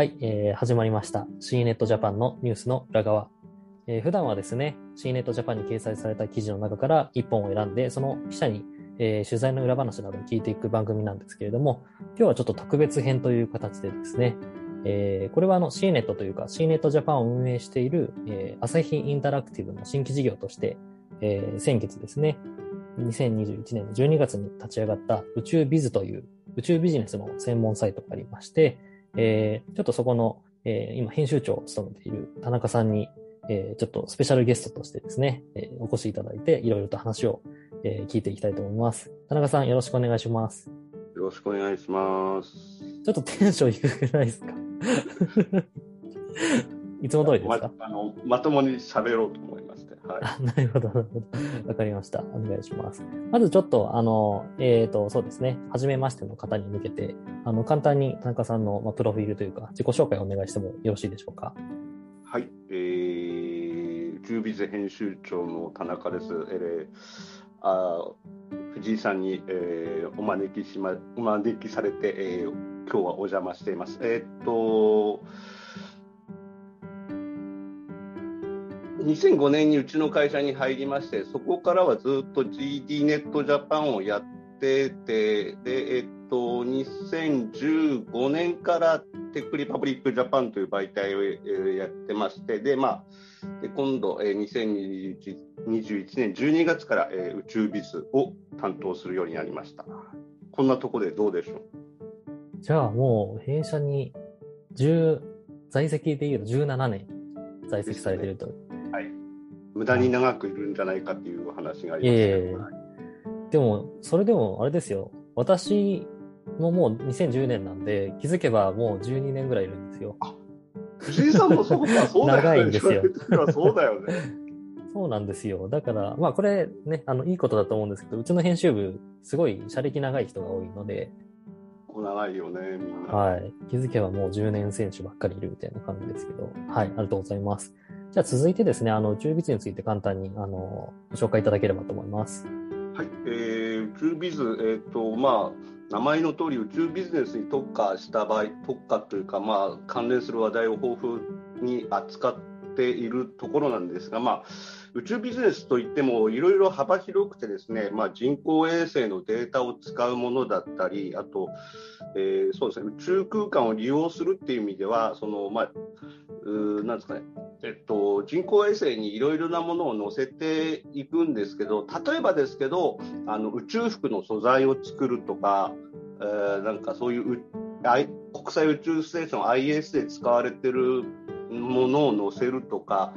はい、えー始まりました。CNET Japan のニュースの裏側。えー普段はですね、CNET Japan に掲載された記事の中から1本を選んで、その記者に、えー取材の裏話などを聞いていく番組なんですけれども、今日はちょっと特別編という形でですね、えーこれはあの CNET というか CNET Japan を運営している、えー朝日インタラクティブの新規事業として、えー先月ですね、2021年の12月に立ち上がった宇宙ビズという宇宙ビジネスの専門サイトがありまして、えーちょっとそこの、えー今編集長を務めている田中さんに、えーちょっとスペシャルゲストとしてですね、えーお越しいただいて、いろいろと話を、えー聞いていきたいと思います。田中さん、よろしくお願いします。よろしくお願いします。ちょっとテンション低くないですか？いつも通りですまか、あのまともに喋ろうと思い。はい。あ なるほど、なるほど。わかりました。お願いします。まずちょっと、あの、えっ、と、そうですね。初めましての方に向けて、あの、簡単に田中さんの、まあ、プロフィールというか、自己紹介をお願いしてもよろしいでしょうか？はい。えー、中ビズ編集長の田中です。えー、あー藤井さんに、えーお招きしま、お招きされて、えー今日はお邪魔しています。えーっと、2005年にうちの会社に入りまして、そこからはずっと GD ネットジャパンをやってて、で、えっと、2015年から TechRepublic Japan という媒体を、やってまして、で、まあ、で今度、2021年12月から、 UchuBiz を担当するようになりました。こんなとこでどうでしょう？じゃあもう、弊社に10、在籍でいうと17年在籍されていると。はい。無駄に長くいるんじゃないかっていう話がありますけど、でも、それでもあれですよ。私ももう2010年なんで、気づけばもう12年ぐらいいるんですよ。藤井さんもそうか、そうだよね。長いんですよそうだよね。そうなんですよ。だから、まあこれね、あの、いいことだと思うんですけど、うちの編集部、すごい社歴長い人が多いので、長いよね、みんな。はい。気づけばもう10年選手ばっかりいるみたいな感じですけど、はい。ありがとうございます。じゃあ続いてですね、あの、宇宙ビズについて簡単に、あの、ご紹介いただければと思います。はい、えー、宇宙ビズ、えっ、と、まあ、名前の通り宇宙ビジネスに特化した場合、特化というか、まあ、関連する話題を豊富に扱っているところなんですが、まあ、宇宙ビジネスといってもいろいろ幅広くてですね、まあ、人工衛星のデータを使うものだったり、あと、えーそうですね、宇宙空間を利用するっていう意味では、その、まあ、うなんですかね、えっと、人工衛星にいろいろなものを載せていくんですけど、例えばですけど、あの宇宙服の素材を作るとか、えーなんかそういうう国際宇宙ステーション IS で使われてるものを載せるとか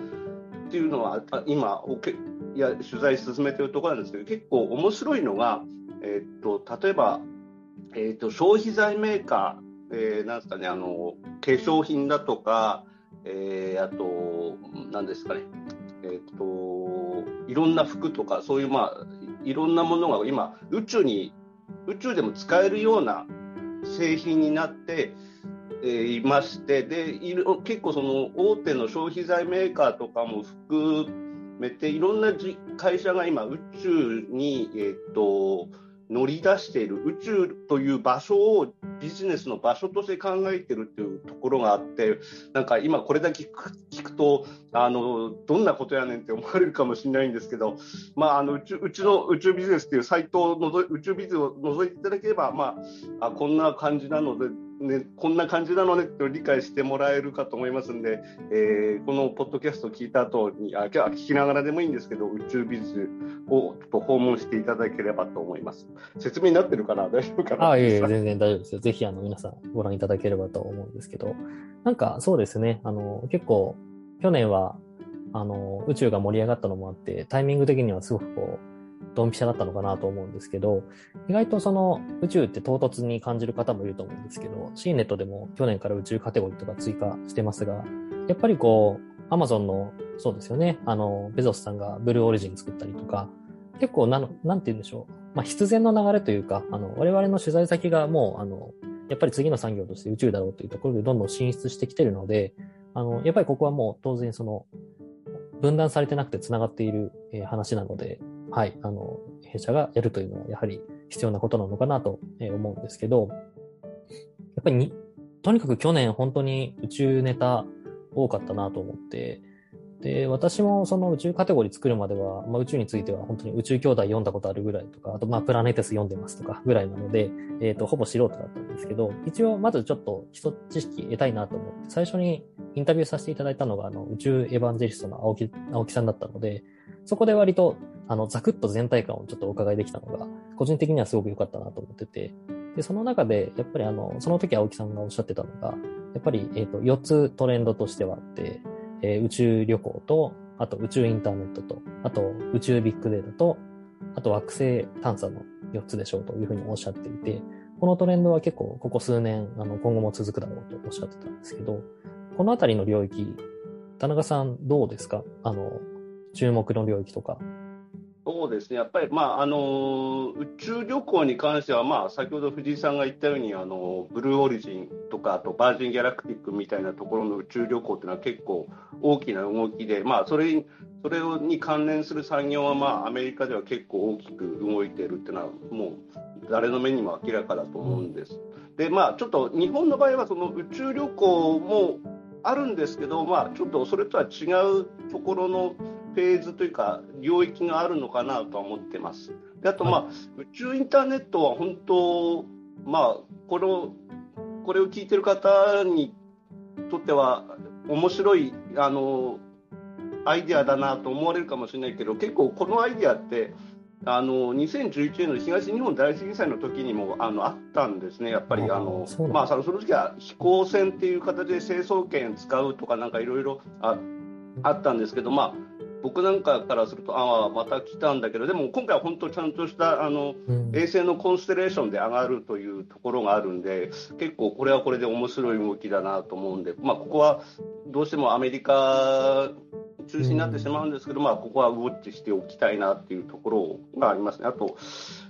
っていうのはあ今おけいや取材進めてるところなんですけど結構面白いのが、えっと例えば、えっと消費財メーカー、えーなんですかねあの化粧品だとか、えーあと何ですかねえっといろんな服とかそういうまあいろんなものが今宇宙に宇宙でも使えるような製品になって、いましてでいろ結構その大手の消費財メーカーとかも含めていろんなじ会社が今宇宙に、えー、と乗り出している。宇宙という場所をビジネスの場所として考えてるっていうところがあってなんか今これだけ聞くとあのどんなことやねんって思われるかもしれないんですけど、まあ、あのうちうちの宇宙ビジネスっていうサイトをのぞ宇宙ビズを覗いていただければ、まあ、あこんな感じなので、ね、こんな感じなのねって理解してもらえるかと思いますんで、えーこのポッドキャストを聞いた後にあ今日は聞きながらでもいいんですけど宇宙ビズをちょっと訪問していただければと思います。説明になってるかな？大丈夫かな？あ、いえいえ、全然大丈夫ですよ。ぜひ、あの、皆さんご覧いただければと思うんですけど、なんか、そうですね、あの、結構、去年は、あの、宇宙が盛り上がったのもあって、タイミング的にはすごくこう、ドンピシャだったのかなと思うんですけど、意外とその宇宙って唐突に感じる方もいると思うんですけど、CNET でも去年から宇宙カテゴリーとか追加してますが、やっぱりこう、Amazon の、そうですよね、あの、ベゾスさんがブルーオリジン作ったりとか、結構なの、なんて言うんでしょう。まあ、必然の流れというか、あの、我々の取材先がもう、あの、やっぱり次の産業として宇宙だろうというところでどんどん進出してきてるので、あの、やっぱりここはもう当然その、分断されてなくて繋がっている、えー話なので、はい、あの、弊社がやるというのはやはり必要なことなのかなと思うんですけど、やっぱりにとにかく去年本当に宇宙ネタ多かったなと思って、で、私もその宇宙カテゴリー作るまでは、まあ、宇宙については本当に宇宙兄弟読んだことあるぐらいとか、あとまあプラネテス読んでますとかぐらいなので、えっ、ー、と、ほぼ素人だったんですけど、一応まずちょっと基礎知識得たいなと思って、最初にインタビューさせていただいたのが、あの、宇宙エヴァンジェリストの青木、青木さんだったので、そこで割と、あの、ザクッと全体感をちょっとお伺いできたのが、個人的にはすごく良かったなと思ってて、で、その中で、やっぱりあの、その時青木さんがおっしゃってたのが、やっぱり、えっ、ー、と、4つトレンドとしてはあって、えー、宇宙旅行と、あと宇宙インターネットと、あと宇宙ビッグデータと、あと惑星探査の4つでしょうというふうにおっしゃっていて、このトレンドは結構ここ数年、あの、今後も続くだろうとおっしゃってたんですけど、このあたりの領域、田中さんどうですか？あの、注目の領域とか。そうですね、やっぱり、まああの宇宙旅行に関しては、まあ、先ほど藤井さんが言ったようにあの、ブルーオリジンとか、あとバージン・ギャラクティックみたいなところの宇宙旅行っていうのは結構大きな動きで、まあ、それそれに関連する産業は、まあ、アメリカでは結構大きく動いているっていうのは、もう誰の目にも明らかだと思うんです。で、まあ、ちょっと日本の場合は、その宇宙旅行もあるんですけど、まあ、ちょっとそれとは違うところのフェーズというか領域があるのかなとは思ってます。であと、まあ、はい、宇宙インターネットは本当、まあ、これをこれを聞いてる方にとっては面白いあのアイデアだなと思われるかもしれないけど結構このアイデアってあの2011年の東日本大震災の時にもあのあったんですね、やっぱりあのまあ、その時は飛行船っていう形で成層圏使うとかなんかいろいろあったんですけど、まあ、僕なんかからすると、ああ、また来たんだけど、でも今回は本当、ちゃんとしたあの、うん、衛星のコンステレーションで上がるというところがあるんで、結構これはこれで面白い動きだなと思うんで、まあ、ここはどうしてもアメリカ中心になってしまうんですけど、うん、まあ、ここはウォッチしておきたいなっていうところがありますね。あと、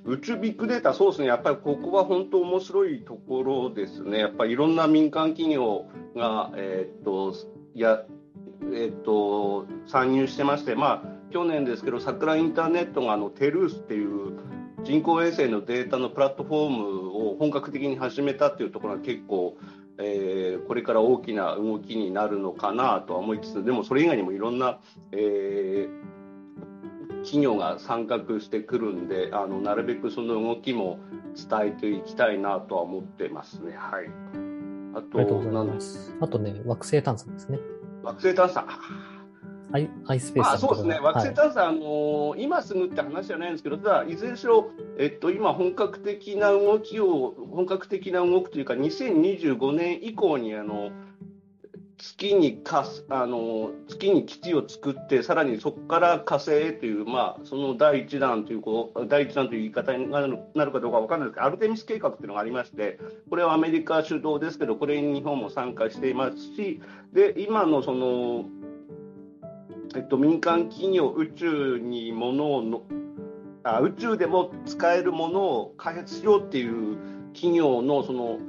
宇宙ビッグデータ、そうですね、やっぱりここは本当面白いところですね。やっぱりいろんな民間企業が、えー、っと、やえっと、参入してまして、まあ、去年ですけど、桜インターネットがあのテルースっていう人工衛星のデータのプラットフォームを本格的に始めたっていうところが結構、えー、これから大きな動きになるのかなとは思いつつ、でもそれ以外にもいろんな、えー、企業が参画してくるんで、あのなるべくその動きも伝えていきたいなとは思ってますね。はい。あと、ああとね、惑星探査ですね。惑星探査。アイアイスペースあそうですね、惑星探査、はい、あのー、今すぐって話じゃないんですけど、ただ、いずれにしろ、えっと、今、本格的な動きを、本格的な動きというか、2025年以降に、あの月にかあの月に基地を作って、さらにそこから火星へという、まあ、その第一弾というこう第一弾という言い方になるなるかどうか分からないですけど、アルテミス計画というのがありまして、これはアメリカ主導ですけど、これに日本も参加していますし、で今のその、えっと、民間企業、宇宙にものをのあ宇宙でも使えるものを開発しようっていう企業のその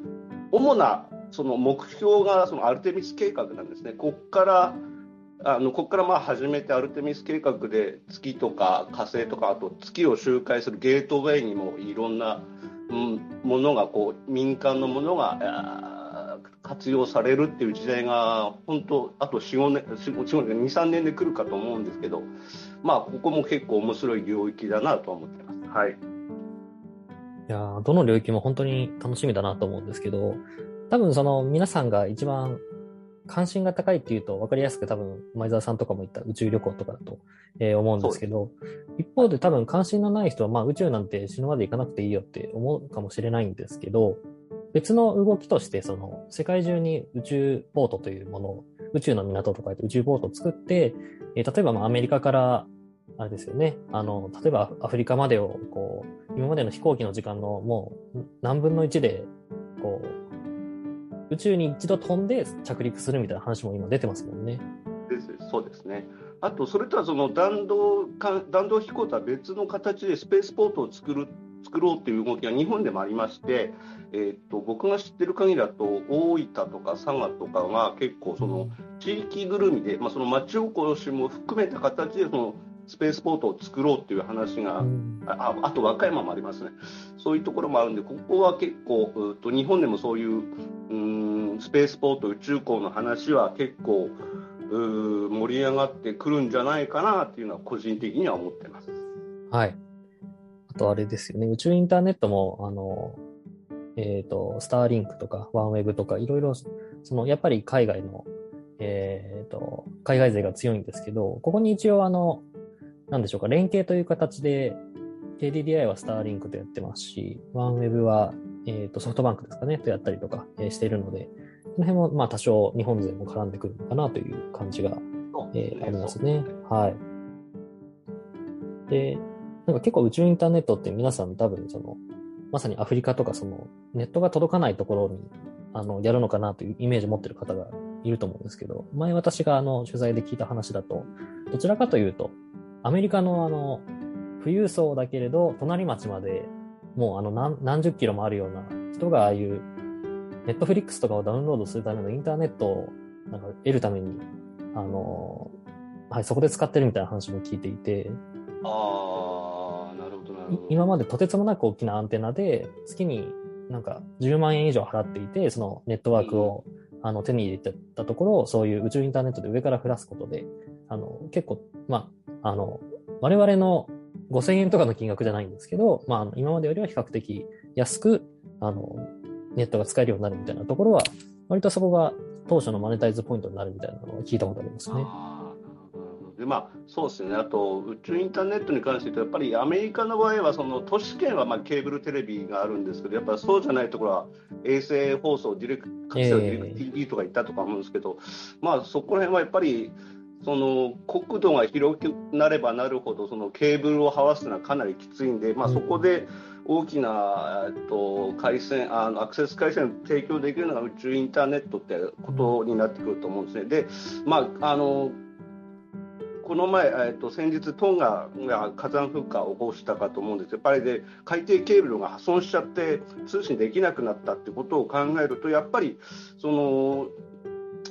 主なその目標がそのアルテミス計画なんですね。ここからあのここからまあ始めてアルテミス計画で月とか火星とかあと月を周回するゲートウェイにもいろんな、うん、ものがこう民間のものが活用されるっていう時代が本当あと45年23年で来るかと思うんですけどまあここも結構面白い領域だなと思ってます。はいいやどの領域も本当に楽しみだなと思うんですけど、多分その皆さんが一番関心が高いっていうと分かりやすく多分前澤さんとかも言った宇宙旅行とかだと、えー、思うんですけど、一方で多分関心のない人はまあ宇宙なんて死ぬまで行かなくていいよって思うかもしれないんですけど、別の動きとしてその世界中に宇宙ポートというものを、宇宙の港とか宇宙ポートを作って、えー、例えばまあアメリカからあれですよね。あの、例えばアフリカまでを、こう、今までの飛行機の時間のもう何分の1で、こう、宇宙に一度飛んで着陸するみたいな話も今出てますもんね。ですそうですね。あと、それとはその弾道か弾道飛行とは別の形でスペースポートを作る作ろうという動きが日本でもありまして、えーと、僕が知ってる限りだと大分とか佐賀とかが結構その地域ぐるみで、まあ、その町おこしも含めた形でそのスペースポートを作ろうっていう話が、うん、ああと和歌山もありますね、そういうところもあるんで、ここは結構、うと日本でもそういううんスペースポート、宇宙港の話は結構う盛り上がってくるんじゃないかなっていうのは、個人的には思ってます。はい。あとあれですよね、宇宙インターネットも、あの、えっ、ー、と、スターリンクとか、ワンウェブとか、いろいろ、その、やっぱり海外の、えっ、ー、と、海外勢が強いんですけど、ここに一応あの、なんでしょうか、連携という形で、KDDI はスターリンクとやってますし、ワンウェブは、えっ、ー、と、ソフトバンクですかね、とやったりとか、えー、しているので、この辺も、まあ、多少日本勢も絡んでくるのかなという感じが、えー、ありますね。はい。で、なんか結構宇宙インターネットって皆さん多分その、まさにアフリカとかそのネットが届かないところにあのやるのかなというイメージを持ってる方がいると思うんですけど、前私があの取材で聞いた話だと、どちらかというと、アメリカのあの、富裕層だけれど、隣町までもうあの何何十キロもあるような人がああいうネットフリックスとかをダウンロードするためのインターネットをなんか得るために、あの、はい、そこで使ってるみたいな話も聞いていて、ああ、なるほど、なるほど。今までとてつもなく大きなアンテナで、月になんか10万円以上払っていて、そのネットワークを、あの手に入れてたところ、そういう宇宙インターネットで上から降らすことで、あの、結構、まあ、あの、我々の5000円とかの金額じゃないんですけど、まあ、今までよりは比較的安く、あの、ネットが使えるようになるみたいなところは、割とそこが当初のマネタイズポイントになるみたいなのを聞いたことありますね。でまあ、そうですね、あと宇宙インターネットに関して言うと、やっぱりアメリカの場合は、その都市圏はまあケーブルテレビがあるんですけど、やっぱそうじゃないところは衛星放送、 Direct、DirecTV とか行ったとか思うんですけど、まあ、そこら辺はやっぱり、その国土が広くなればなるほど、そのケーブルをはわすのはかなりきついんで、まあ、そこで、うん大きな、えっと、回線あのアクセス回線を提供できるのが宇宙インターネットってことになってくると思うんですね。で、まあ、あのこの前、えっと、先日、トンガが火山噴火を起こしたかと思うんですやっぱりで海底ケーブルが破損しちゃって通信できなくなったってことを考えるとやっぱりその、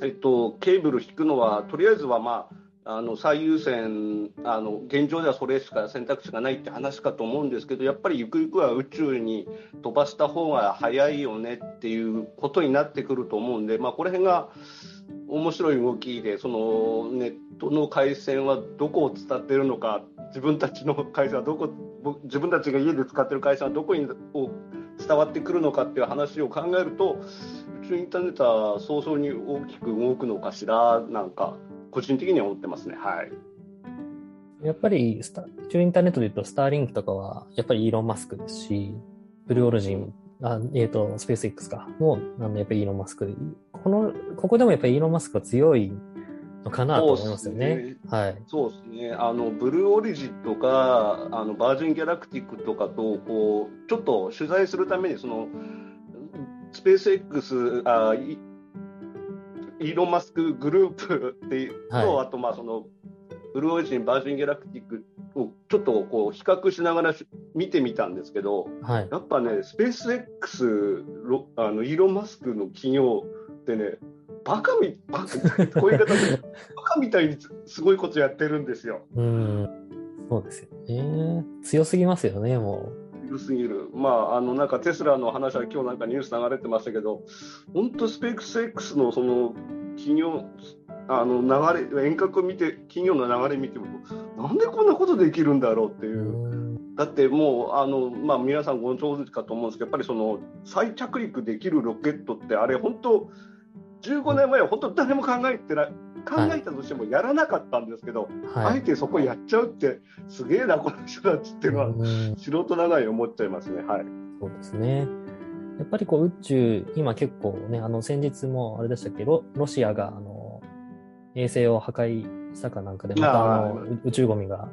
えっと、ケーブル引くのはとりあえずはまああの最優先あの現状ではそれしか選択肢がないって話かと思うんですけどやっぱりゆくゆくは宇宙に飛ばした方が早いよねっていうことになってくると思うんで、まあ、この辺が面白い動きでそのネットの回線はどこを伝っているのか自分たちの回線はどこ自分たちが家で使ってる回線はどこに伝わってくるのかっていう話を考えると宇宙インターネットは早々に大きく動くのかしらなんか個人的には思ってますね。はい。やっぱりスタ、宇宙インターネットで言うと、スターリンクとかは、やっぱりイーロン・マスクですし、ブルーオリジン、あえっ、ー、と、スペース X か、もあの、やっぱりイーロン・マスクで、この、ここでもやっぱりイーロン・マスクが強いのかなと思いますよね。ねはい。そうですね。あの、ブルーオリジンとか、あの、バージン・ギャラクティックとかと、こう、ちょっと取材するために、その、スペース X、あイーロン・マスクグループっていうと、はい、あとまあそのブルーオリジン、バージン・ギャラクティックをちょっとこう比較しながら見てみたんですけど、はい、やっぱね、スペース X、あのイーロン・マスクの企業ってね、バカみ、バカこういう形で、バカみたいにすごいことやってるんですよ。うんそうですよね。強すぎますよね、もう。強すぎる。まあ、あの、なんかテスラの話は今日なんかニュース流れてましたけど、本当スペース X のその企業、あの流れ、遠隔を見て、企業の流れ見ても、なんでこんなことできるんだろうっていう。だってもう、あの、まあ、皆さんご存知かと思うんですけど、やっぱりその、再着陸できるロケットって、あれ本当、15年前は本当誰も考えてない、考えたとしてもやらなかったんですけど、はい、あえてそこやっちゃうって、すげえな、この人たちっていうのは、素人長い思っちゃいますね。はい。そうですね。やっぱりこう宇宙、今結構ね、あの先日もあれでしたっけ、ロロシアがあの衛星を破壊したかなんかで、またあの宇宙ゴミが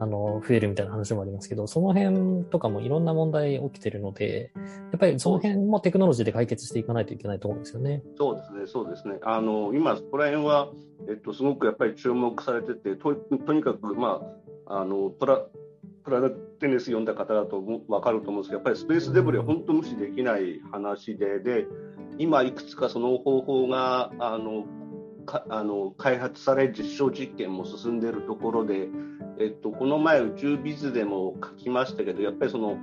あの増えるみたいな話もありますけど、その辺とかもいろんな問題起きてるので、やっぱりその辺もテクノロジーで解決していかないといけないと思うんですよね。そうですね、そうですね。あの今、そこら辺は、えっと、すごくやっぱり注目されてて、ととにかく、まあ、あのプラプラネテネス読んだ方だと分かると思うんですけど、やっぱりスペースデブリは本当無視できない話で、で今いくつかその方法があのかあの開発され実証実験も進んでいるところで、えっと、この前宇宙ビズでも書きましたけどやっぱりその、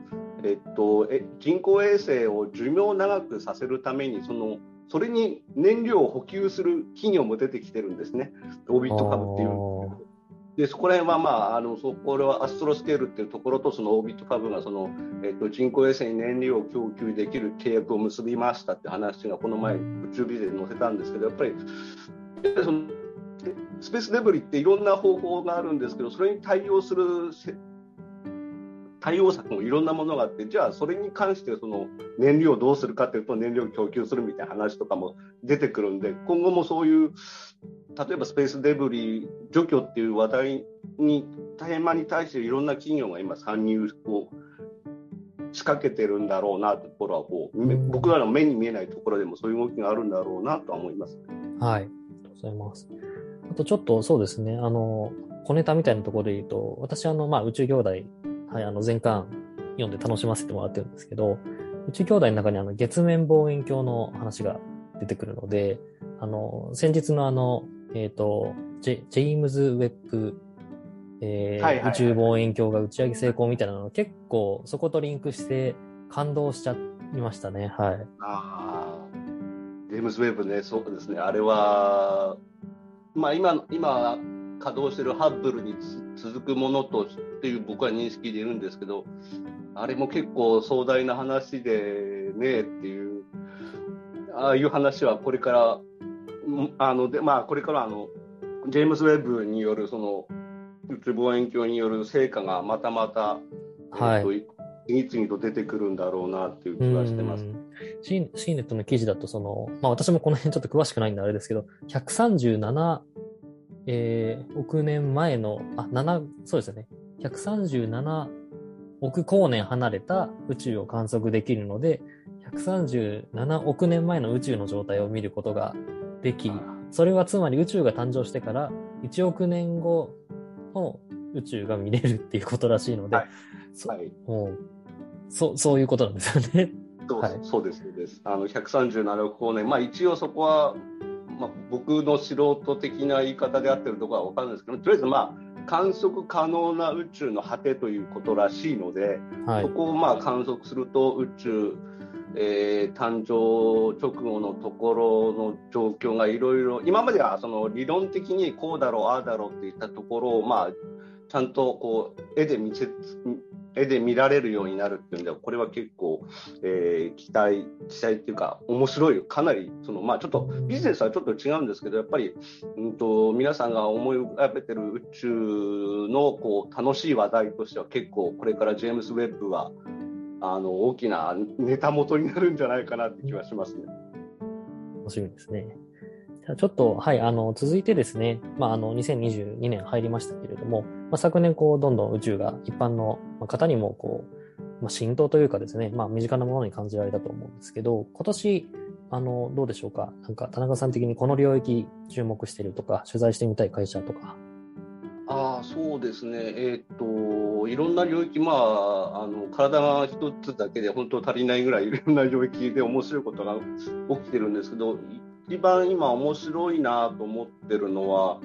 えっと、え人工衛星を寿命を長くさせるためにそのそれに燃料を補給する企業も出てきてるんですね、オービット株っていう。でそこら辺は、まあ、あのそこれはアストロスケールっていうところとそのオービット株がその、えっと、人工衛星に燃料を供給できる契約を結びましたって話がこの前宇宙ビデで載せたんですけどやっぱりそのスペースデブリっていろんな方法があるんですけどそれに対応する対応策もいろんなものがあってじゃあそれに関してその燃料をどうするかというと燃料を供給するみたいな話とかも出てくるんで今後もそういう例えばスペースデブリ除去っていう話題にテーマに対していろんな企業が今参入を仕掛けてるんだろうなところはこう、僕らの目に見えないところでもそういう動きがあるんだろうなとは思います、はい。ありがとうございます。あとちょっとそうですね、あの、小ネタみたいなところで言うと、私あの、まあ、宇宙兄弟、はい、あの、全巻読んで楽しませてもらってるんですけど、宇宙兄弟の中にあの、月面望遠鏡の話が出てくるので、あの、先日のあの、えっ、ー、とジェ、ジェームズ・ウェッブ、えー、はいはいはい、宇宙望遠鏡が打ち上げ成功みたいなの結構そことリンクして感動しちゃいましたね。はい。ああ、ジェームズ・ウェッブね、そうですね。あれは、まあ今、今、稼働してるハッブルに続くものとっていう僕は認識でいるんですけど、あれも結構壮大な話でねっていう、ああいう話はこれからあのでまあ、これからあのジェームズ・ウェブによるその宇宙望遠鏡による成果がまたまた、はい、えー、次々と出てくるんだろうなっていう気がしてます。シーシーネットの記事だとその、まあ、私もこの辺ちょっと詳しくないんであれですけど、137、えー、億年前の、あ、7、そうですよね。137億光年離れた宇宙を観測できるので、137億年前の宇宙の状態を見ることがべき、それはつまり宇宙が誕生してから1億年後の宇宙が見れるっていうことらしいので、はいそはい、もうそそういうことなんですよね。そうはい、そうですそうです。あの137億光年、まあ一応そこは、まあ、僕の素人的な言い方であってるところは分かるんですけど、とりあえずまあ観測可能な宇宙の果てということらしいので、はい、そこをまあ観測すると宇宙えー、誕生直後のところの状況がいろいろ今まではその理論的にこうだろうああだろうっていったところを、まあ、ちゃんとこう絵で見せ絵で見られるようになるっていうんでこれは結構、えー、期待期待っていうか面白いかなりその、まあ、ちょっとビジネスはちょっと違うんですけどやっぱり、うんと、皆さんが思い浮かべてる宇宙のこう楽しい話題としては結構これからジェームス・ウェッブはあの大きなネタ元になるんじゃないかなって気はしますね。面白いですね。じゃあちょっと、はい、あの、続いてですね、まあ、あの、2022年入りましたけれども、まあ、昨年、こう、どんどん宇宙が一般の方にも、こう、まあ、浸透というかですね、まあ、身近なものに感じられたと思うんですけど、今年、あの、どうでしょうか？なんか、田中さん的にこの領域注目してるとか、取材してみたい会社とか。あ、そうですね。えっ、と、いろんな領域、まあ、あの体が一つだけで本当足りないぐらいいろんな領域で面白いことが起きてるんですけど一番今面白いなと思ってるのは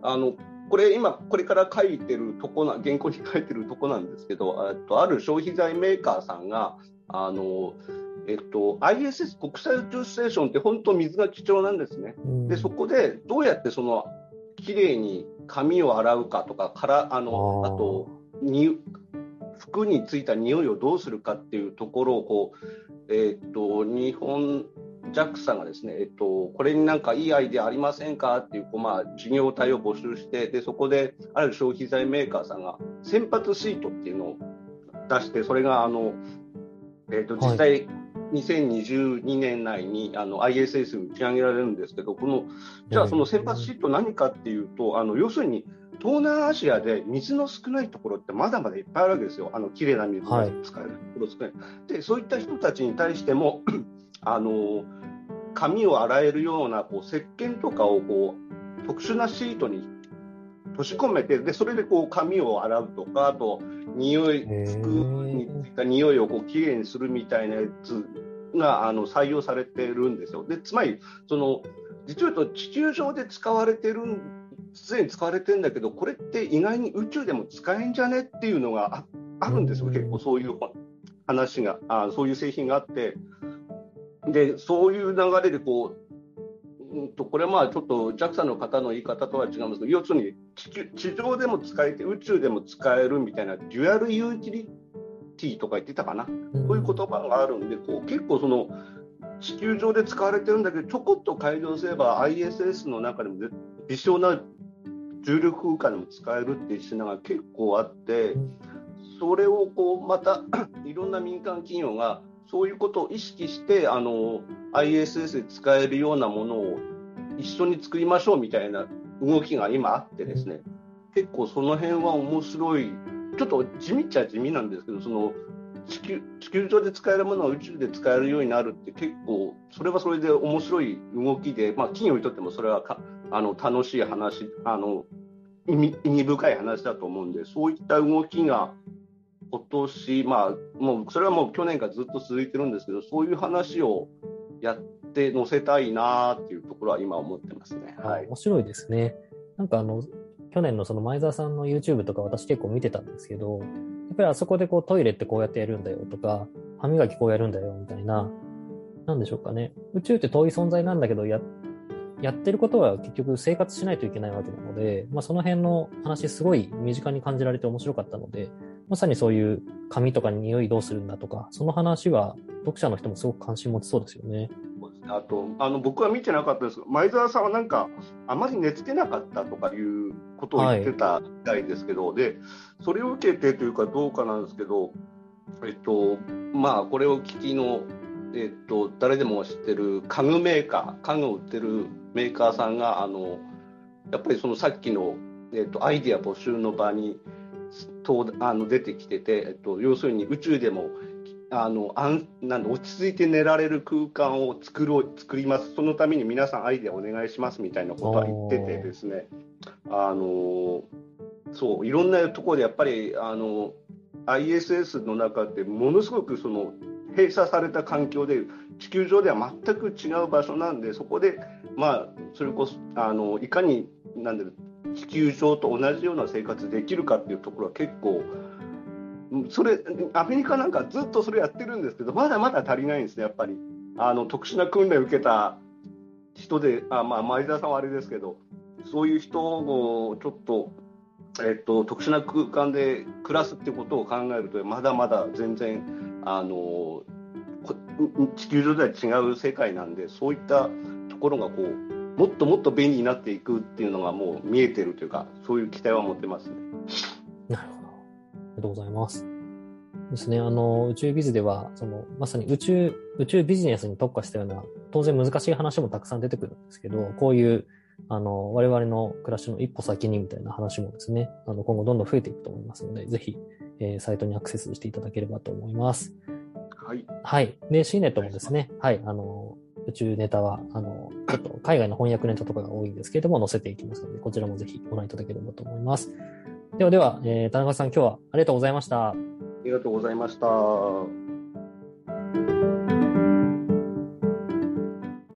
あのこれ今これから書いてるとこな原稿に書いてるとこなんですけどとある消費財メーカーさんがあのえっと、ISS 国際宇宙ステーションって本当水が貴重なんですね。でそこでどうやってそのきれいに髪を洗うかとかからあのあとに服についた匂いをどうするかっていうところをこう、えーと、日本 JAXA がですね、えっと、これになんかいいアイデアありませんかっていうこう、まあ、事業体を募集してでそこである消費財メーカーさんが先発シートっていうのを出してそれがあの、えーと、実際、2022年内にあの ISS に打ち上げられるんですけどこのじゃあその先発シート何かっていうとあの要するに東南アジアで水の少ないところってまだまだいっぱいあるわけですよ、あの綺麗な水が使えるところ少ない、はい、でそういった人たちに対してもあの髪を洗えるようなこう石鹸とかをこう特殊なシートに閉じ込めてでそれでこう髪を洗うとかあと匂い服についた匂いをこうきれいにするみたいなやつがあの採用されてるんですよ。でつまりその実を言うと地球上で使われてるすでに使われてるんだけどこれって意外に宇宙でも使えんじゃねっていうのがあるんですよ、結構そういう話があそういう製品があってでそういう流れでこう、うんと、これはまあちょっと JAXA の方の言い方とは違うんですけど要するに地地上でも使えて宇宙でも使えるみたいなデュアルユーティリティとか言ってたかな、こういう言葉があるんでこう結構その地球上で使われてるんだけどちょこっと改良すれば ISS の中でも微小な重力空間でも使えるっていう品が結構あって、それをこうまた いろんな民間企業がそういうことを意識してあの ISS で使えるようなものを一緒に作りましょうみたいな動きが今あってですね。結構その辺は面白い。ちょっと地味っちゃ地味なんですけどその地球地球上で使えるものが宇宙で使えるようになるって結構それはそれで面白い動きで、まあ、企業にとってもそれはかあの楽しい話あの意味意味深い話だと思うんでそういった動きが今年まあもうそれはもう去年からずっと続いてるんですけどそういう話をやって載せたいなっていうところは今思ってますね。はい、面白いですね。なんかあの去年のその前澤さんの YouTube とか私結構見てたんですけど、やっぱりあそこでこうトイレってこうやってやるんだよとか、歯磨きこうやるんだよみたいな、なんでしょうかね。宇宙って遠い存在なんだけど、や、やってることは結局生活しないといけないわけなので、まあその辺の話すごい身近に感じられて面白かったので、まさにそういう紙とかに匂いどうするんだとか、その話は読者の人もすごく関心持ちそうですよね。あとあの僕は見てなかったですけど前澤さんはなんかあまり寝つけなかったとかいうことを言ってたみたいですけど、はい、でそれを受けてというかどうかなんですけど、えっとまあ、これを聞きの、えっと、誰でも知ってる家具メーカー家具を売ってるメーカーさんがあのやっぱりそのさっきの、えっと、アイデア募集の場にとあの出てきてて、えっと、要するに宇宙でもあのあんなん落ち着いて寝られる空間を作ろう作ります。そのために皆さんアイデアお願いしますみたいなことは言っててですね。あのそういろんなところでやっぱりあの ISS の中ってものすごくその閉鎖された環境で地球上では全く違う場所なんでそこでまあそれこそあのいかになんだろ地球上と同じような生活できるかっていうところは結構それアメリカなんかずっとそれやってるんですけどまだまだ足りないんですねやっぱり。あの特殊な訓練を受けた人であ、まあ、前澤さんはあれですけどそういう人をちょっと、えっと、特殊な空間で暮らすってことを考えるとまだまだ全然あの地球上では違う世界なんでそういったところがこうもっともっと便利になっていくっていうのがもう見えてるというかそういう期待は持ってますね。なるほどりがとうございます。ですね。あの、宇宙ビズでは、その、まさに宇宙、宇宙ビジネスに特化したような、当然難しい話もたくさん出てくるんですけど、こういう、あの、我々の暮らしの一歩先にみたいな話もですね、あの、今後どんどん増えていくと思いますので、ぜひ、えー、サイトにアクセスしていただければと思います。はい。はい。で、C ネットもですね、はい、あの、宇宙ネタは、あの、ちょっと海外の翻訳ネタとかが多いんですけれども、載せていきますので、こちらもぜひご覧いただければと思います。ではでは、えー、田中さん今日はありがとうございました。ありがとうございました。